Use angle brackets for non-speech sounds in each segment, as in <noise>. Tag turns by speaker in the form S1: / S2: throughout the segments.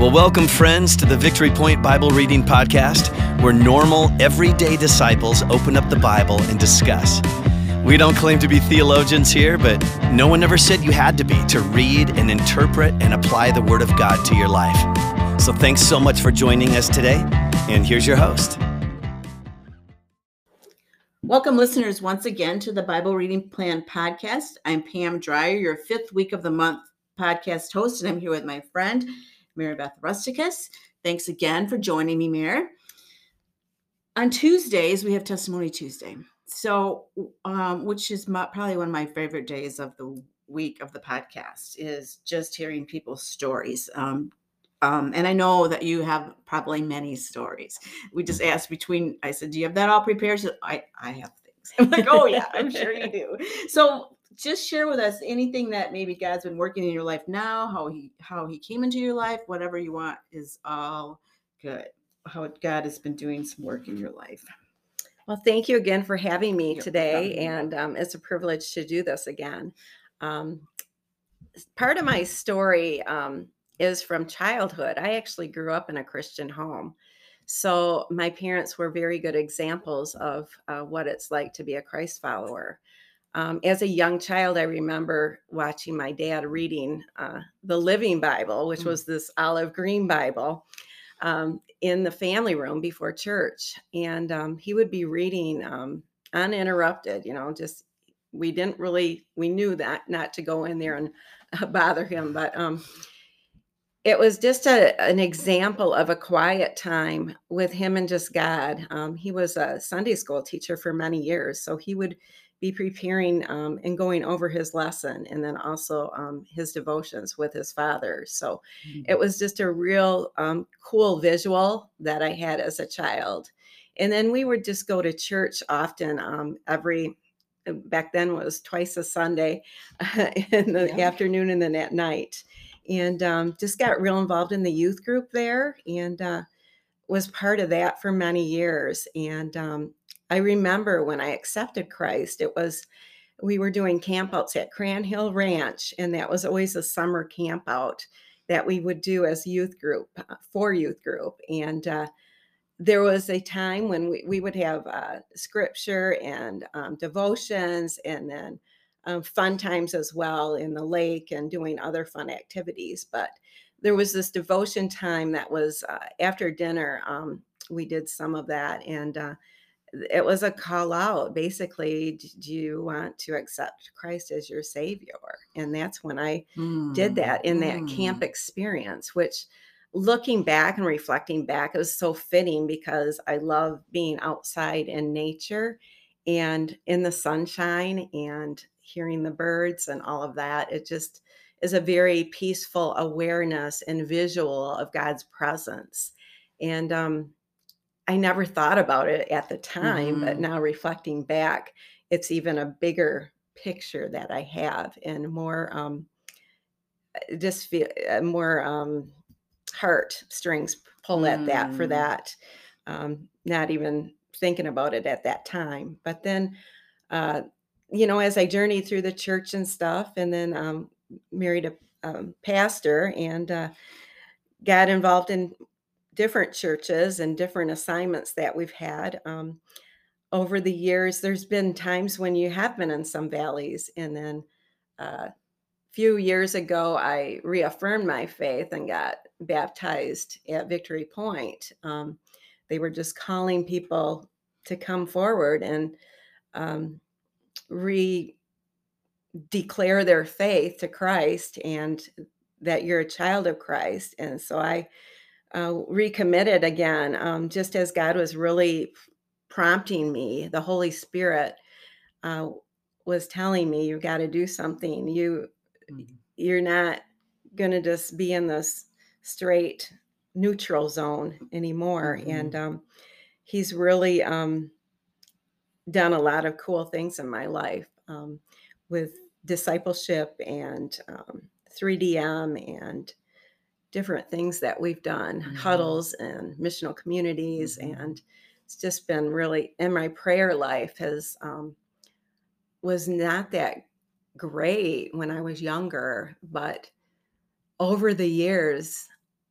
S1: Well, welcome, friends, to the Victory Point Bible Reading Podcast, where normal, everyday disciples open up the Bible and discuss. We don't claim to be theologians here, but no one ever said you had to be to read and interpret and apply the Word of God to your life. So thanks so much for joining us today, and here's your host.
S2: Welcome, listeners, once again to the Bible Reading Plan podcast. I'm Pam Dreyer, your fifth week of the month podcast host, and I'm here with my friend, Mary Beth Rusticus. Thanks again for joining me, Mary. On Tuesdays, we have Testimony Tuesday. So, um, which is my, probably one of my favorite days of the week of the podcast is just hearing people's stories. Um, um, and I know that you have probably many stories. We just asked between, I said, Do you have that all prepared? So I, I have things. <laughs> I'm like, Oh, yeah, I'm sure you do. <laughs> So just share with us anything that maybe God's been working in your life now, how he how he came into your life, whatever you want is all good. How God has been doing some work in your life.
S3: Well, thank you again for having me
S2: Yep,
S3: today,
S2: having you.
S3: and um, it's a privilege to do this again. Um, part of my story um, is from childhood. I actually grew up in a Christian home. So my parents were very good examples of uh, what it's like to be a Christ follower. Um, as a young child, I remember watching my dad reading uh, the Living Bible, which
S2: Mm.
S3: was this olive green Bible, um, in the family room before church. And um, he would be reading um, uninterrupted, you know, just we didn't really, we knew that not to go in there and <laughs> bother him, but um, it was just a, an example of a quiet time with him and just God. Um, he was a Sunday school teacher for many years, so he would be preparing um, and going over his lesson and then also um, his devotions with his father. So it was just a real um, cool visual that I had as a child. And then we would just go to church often um, every back then was twice a Sunday <laughs> in the
S2: Yeah.
S3: afternoon and then at night. And um, just got real involved in the youth group there and uh, was part of that for many years. And um, I remember when I accepted Christ, it was we were doing campouts at Cranhill Ranch, and that was always a summer campout that we would do as youth group uh, for youth group. And uh, there was a time when we, we would have uh, scripture and um, devotions and then um, fun times as well in the lake and doing other fun activities. But there was this devotion time that was uh, after dinner. Um, we did some of that and uh, it was a call out basically do you want to accept christ as your savior and that's when i did that in that camp experience, which looking back and reflecting back, it was so fitting because I love being outside in nature and in the sunshine and hearing the birds and all of that. It just is a very peaceful awareness and visual of God's presence. And um, I never thought about it at the time, but
S2: Mhm.
S3: now reflecting back, it's even a bigger picture that I have and more um, just feel uh, more um, heart strings pull at that for
S2: Mm.
S3: that. Um, not even thinking about it at that time, but then, uh, you know, as I journeyed through the church and stuff, and then um, married a um, pastor and uh, got involved in different churches and different assignments that we've had. Um, over the years, there's been times when you have been in some valleys, and then uh, few years ago, I reaffirmed my faith and got baptized at Victory Point. Um, they were just calling people to come forward and um, re declare their faith to Christ and that you're a child of Christ. And so I uh, recommitted again, um, just as God was really prompting me, the Holy Spirit uh, was telling me, you've got to do something. You
S2: Mhm.
S3: you're not going to just be in this straight neutral zone anymore and um, he's really um, done a lot of cool things in my life um, with discipleship and um, 3dm and different things that we've done
S2: Mhm.
S3: huddles and missional communities
S2: Mhm.
S3: and it's just been really and my prayer life has um, was not that great when I was younger, but over the years,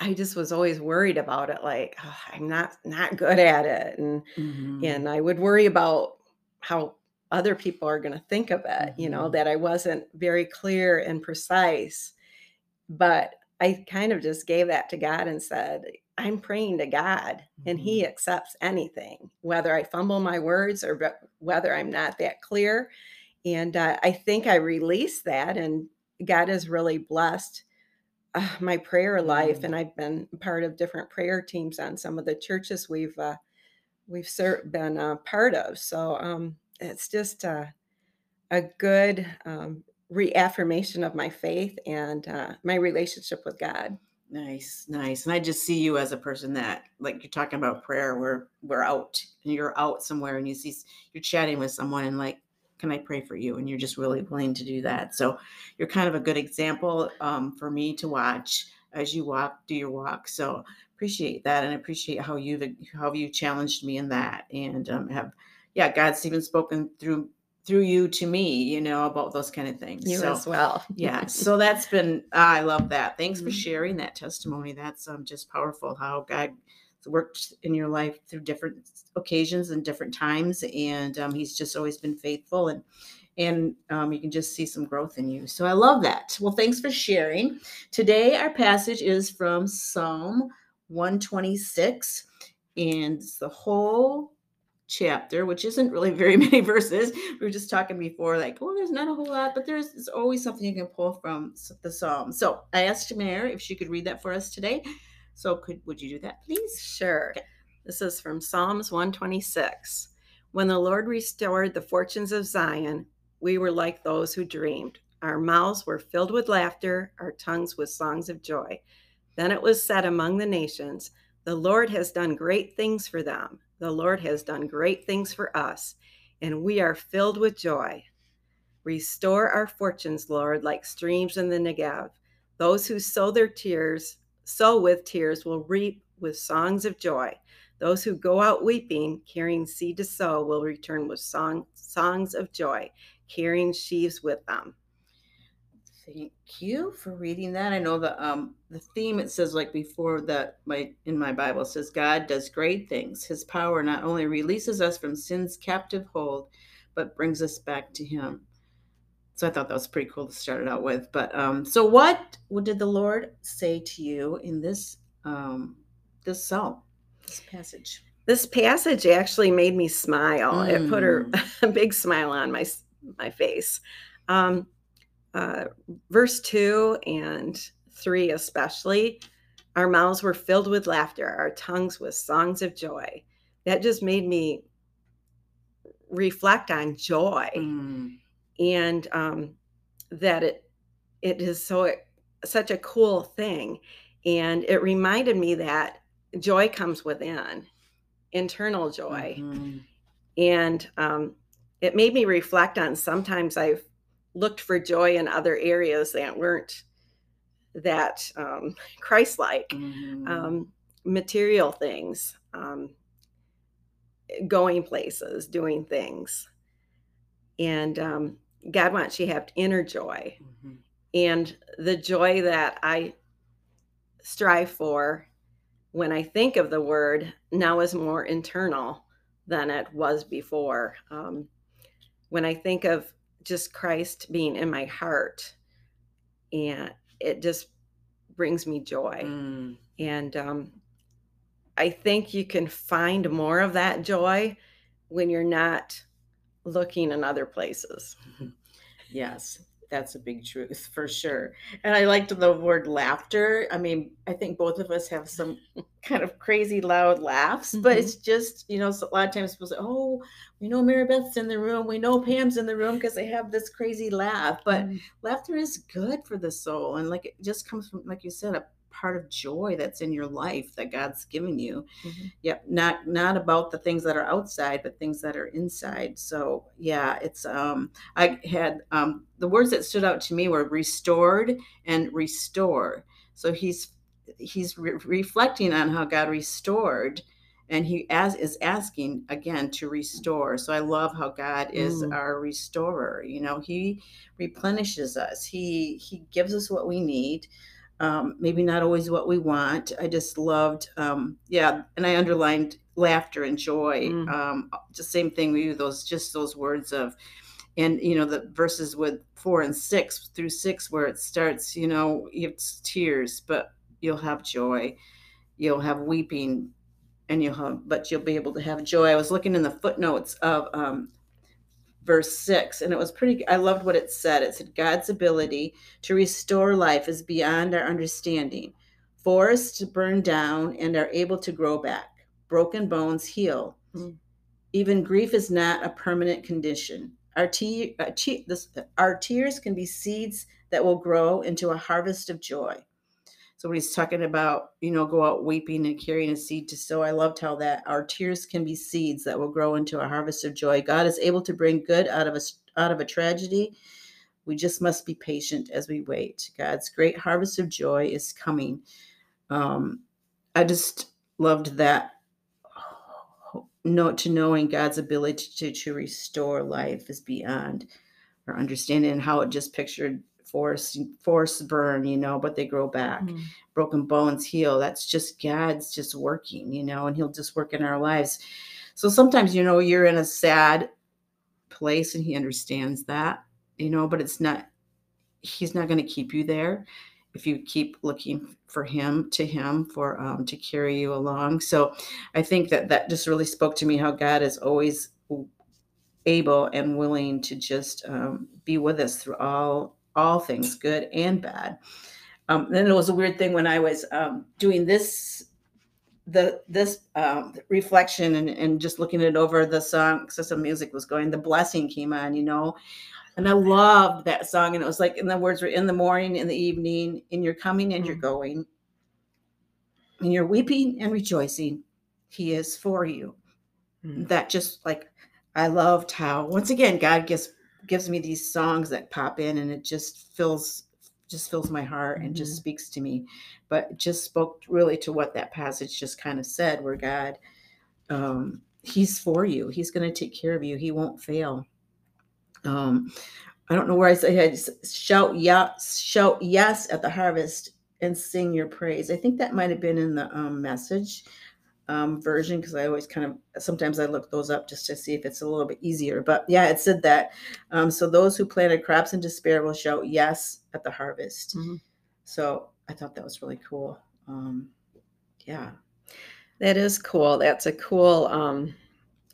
S3: I just was always worried about it like oh, I'm not not good at it and
S2: Mhm.
S3: and I would worry about how other people are going to think of it, you know,
S2: Mhm.
S3: that I wasn't very clear and precise. But I kind of just gave that to God and said, I'm praying to God and he accepts anything, whether I fumble my words or whether I'm not that clear. And uh, I think I released that and God has really blessed uh, my prayer life
S2: Mm.
S3: and I've been part of different prayer teams on some of the churches we've uh, we've been a part of. So um, it's just uh, a good um, reaffirmation of my faith and uh, my relationship with God.
S2: Nice, nice. And I just see you as a person that, like you're talking about prayer, where we're out and you're out somewhere and you see you're chatting with someone and like, can I pray for you? And you're just really willing to do that. So you're kind of a good example um, for me to watch as you walk, do your walk. So appreciate that and appreciate how you've how you challenged me in that and um, have yeah, God's even spoken through through you to me, you know, about those kind of things.
S3: You
S2: so,
S3: as well.
S2: yeah <laughs> so that's been i love that thanks for
S3: Mhm.
S2: sharing that testimony that's um, just powerful how god worked in your life through different occasions and different times and um, he's just always been faithful and and um, you can just see some growth in you so i love that well thanks for sharing today our passage is from psalm 126 and it's the whole chapter, which isn't really very <laughs> many verses. We were just talking before, like, oh, there's not a whole lot, but there's, there's always something you can pull from the psalm. So I asked Mary if she could read that for us today. So could would you do that, please?
S3: Sure.
S2: Okay.
S3: This is from Psalms 126. When the Lord restored the fortunes of Zion, we were like those who dreamed. Our mouths were filled with laughter, our tongues with songs of joy. Then it was said among the nations, The Lord has done great things for them. The Lord has done great things for us, and we are filled with joy. Restore our fortunes, Lord, like streams in the Negev. Those who sow their tears, sow with tears, will reap with songs of joy. Those who go out weeping, carrying seed to sow, will return with song, songs of joy, carrying sheaves with them.
S2: Thank you for reading that. I know the um the theme it says like before that my in my Bible says God does great things. His power not only releases us from sin's captive hold, but brings us back to him. So I thought that was pretty cool to start it out with. But um so what what did the Lord say to you in this um this psalm, this passage?
S3: This passage actually made me smile. It put a, <laughs> a big smile on my my face. Um, uh, verse two and three, especially, our mouths were filled with laughter, our tongues with songs of joy. That just made me reflect on joy
S2: Mm,
S3: and um, that it it is so such a cool thing, and it reminded me that joy comes within, internal joy
S2: mhm.
S3: and um, it made me reflect on sometimes I've looked for joy in other areas that weren't that um, <laughs> Christ-like,
S2: Mhm.
S3: um, material things, um, going places, doing things, and um, God wants you to have inner joy,
S2: Mhm.
S3: and the joy that I strive for when I think of the word now is more internal than it was before. Um, when I think of just Christ being in my heart, and it just brings me joy.
S2: Mm.
S3: And um, I think you can find more of that joy when you're not looking in other places. <laughs>
S2: Yes, that's a big truth for sure. And I liked the word laughter. I mean, I think both of us have some <laughs> kind of crazy loud laughs, but
S3: Mhm.
S2: it's just, you know, a lot of times people say, oh, we know Mary Beth's in the room. We know Pam's in the room because they have this crazy laugh. But
S3: Mm.
S2: laughter is good for the soul. And like it just comes from, like you said, a part of joy that's in your life that God's given you.
S3: Mhm.
S2: Yep, not not about the things that are outside, but things that are inside. So yeah, it's um I had um the words that stood out to me were restored and restore. So he's he's re- reflecting on how God restored and he as is asking again to restore. So I love how God is
S3: Mm.
S2: our restorer. You know, he replenishes us. He he gives us what we need. Um, maybe not always what we want. I just loved, um, yeah, and I underlined laughter and joy.
S3: Mm.
S2: Um, just same thing with you, those just those words of, and you know the verses with four and six through six where it starts, you know, it's tears, but you'll have joy, you'll have weeping, and you'll have, but you'll be able to have joy. I was looking in the footnotes of um, verse 6 and it was pretty i loved what it said. It said god's ability to restore life is beyond our understanding. Forests burn down and are able to grow back. Broken bones heal.
S3: Mm.
S2: even grief is not a permanent condition. Our, te- uh, te- this, our tears can be seeds that will grow into a harvest of joy so when he's talking about, you know, go out weeping and carrying a seed to sow, I loved how that our tears can be seeds that will grow into a harvest of joy. God is able to bring good out of a out of a tragedy. We just must be patient as we wait. God's great harvest of joy is coming. Um, I just loved that note to knowing God's ability to, to restore life is beyond our understanding and how it just pictured forests forests burn you know but they grow back.
S3: Mm.
S2: broken bones heal. That's just god's just working you know and he'll just work in our lives. So sometimes you know you're in a sad place and he understands that you know but it's not he's not going to keep you there if you keep looking for him to him for um, to carry you along. So i think that that just really spoke to me how god is always able and willing to just um, be with us through all all things good and bad um, then it was a weird thing when i was um, doing this the this um, reflection and, and just looking it over the song so some music was going the blessing came on you know and i loved that song and it was like and the words were in the morning in the evening in you're coming and you're
S3: Mm.
S2: going and you're weeping and rejoicing he is for you
S3: Mm.
S2: that just like i loved how once again god gives gives me these songs that pop in and it just fills just fills my heart and just
S3: Mhm.
S2: speaks to me. But just spoke really to what that passage just kind of said where god um he's for you. He's going to take care of you. He won't fail. Um i don't know where i said shout yes shout yes at the harvest and sing your praise. I think that might have been in the um, message um, version because I always kind of sometimes I look those up just to see if it's a little bit easier. But yeah, it said that. Um, so those who planted crops in despair will shout yes at the harvest.
S3: Mhm.
S2: So I thought that was really cool. Um, yeah.
S3: That is cool. That's a cool um,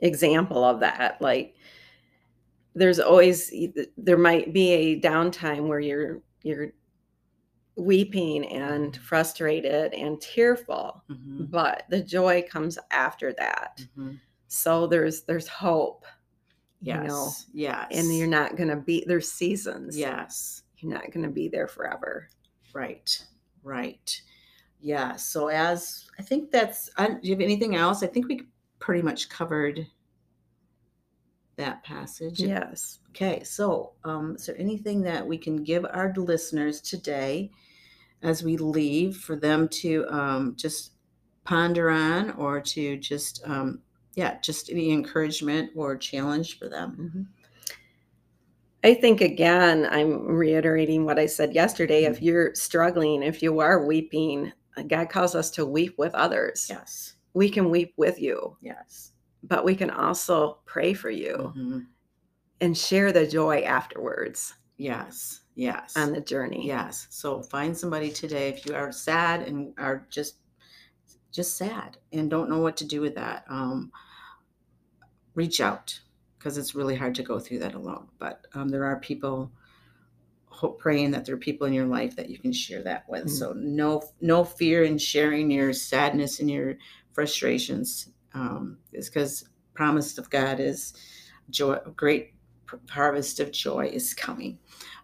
S3: example of that. Like, there's always there might be a downtime where you're you're weeping and frustrated and tearful,
S2: Mhm,
S3: but the joy comes after that.
S2: mhm.
S3: So there's there's hope,
S2: Yes.
S3: you know,
S2: Yes.
S3: and you're not gonna be there's seasons.
S2: Yes.
S3: you're not gonna be there forever.
S2: Right. Right. Yeah. So as I think that's. I, do you have anything else? I think we pretty much covered that passage.
S3: Yes.
S2: Okay, so um, is there anything that we can give our listeners today as we leave for them to um, just ponder on or to just, um, yeah, just any encouragement or challenge for them?
S3: Mhm. I think again, I'm reiterating what I said yesterday. If you're struggling, if you are weeping, uh, God calls us to weep with others.
S2: Yes,
S3: We can weep with you,
S2: yes.
S3: but we can also pray for you
S2: Mhm.
S3: and share the joy afterwards
S2: Yes, yes.
S3: on the journey.
S2: Yes. So find somebody today if you are sad and are just just sad and don't know what to do with that. Um, reach out because it's really hard to go through that alone. But um, there are people hope, praying that there are people in your life that you can share that with.
S3: Mhm.
S2: So no no fear in sharing your sadness and your frustrations. Um, is because promise of God is joy, great harvest of joy is coming.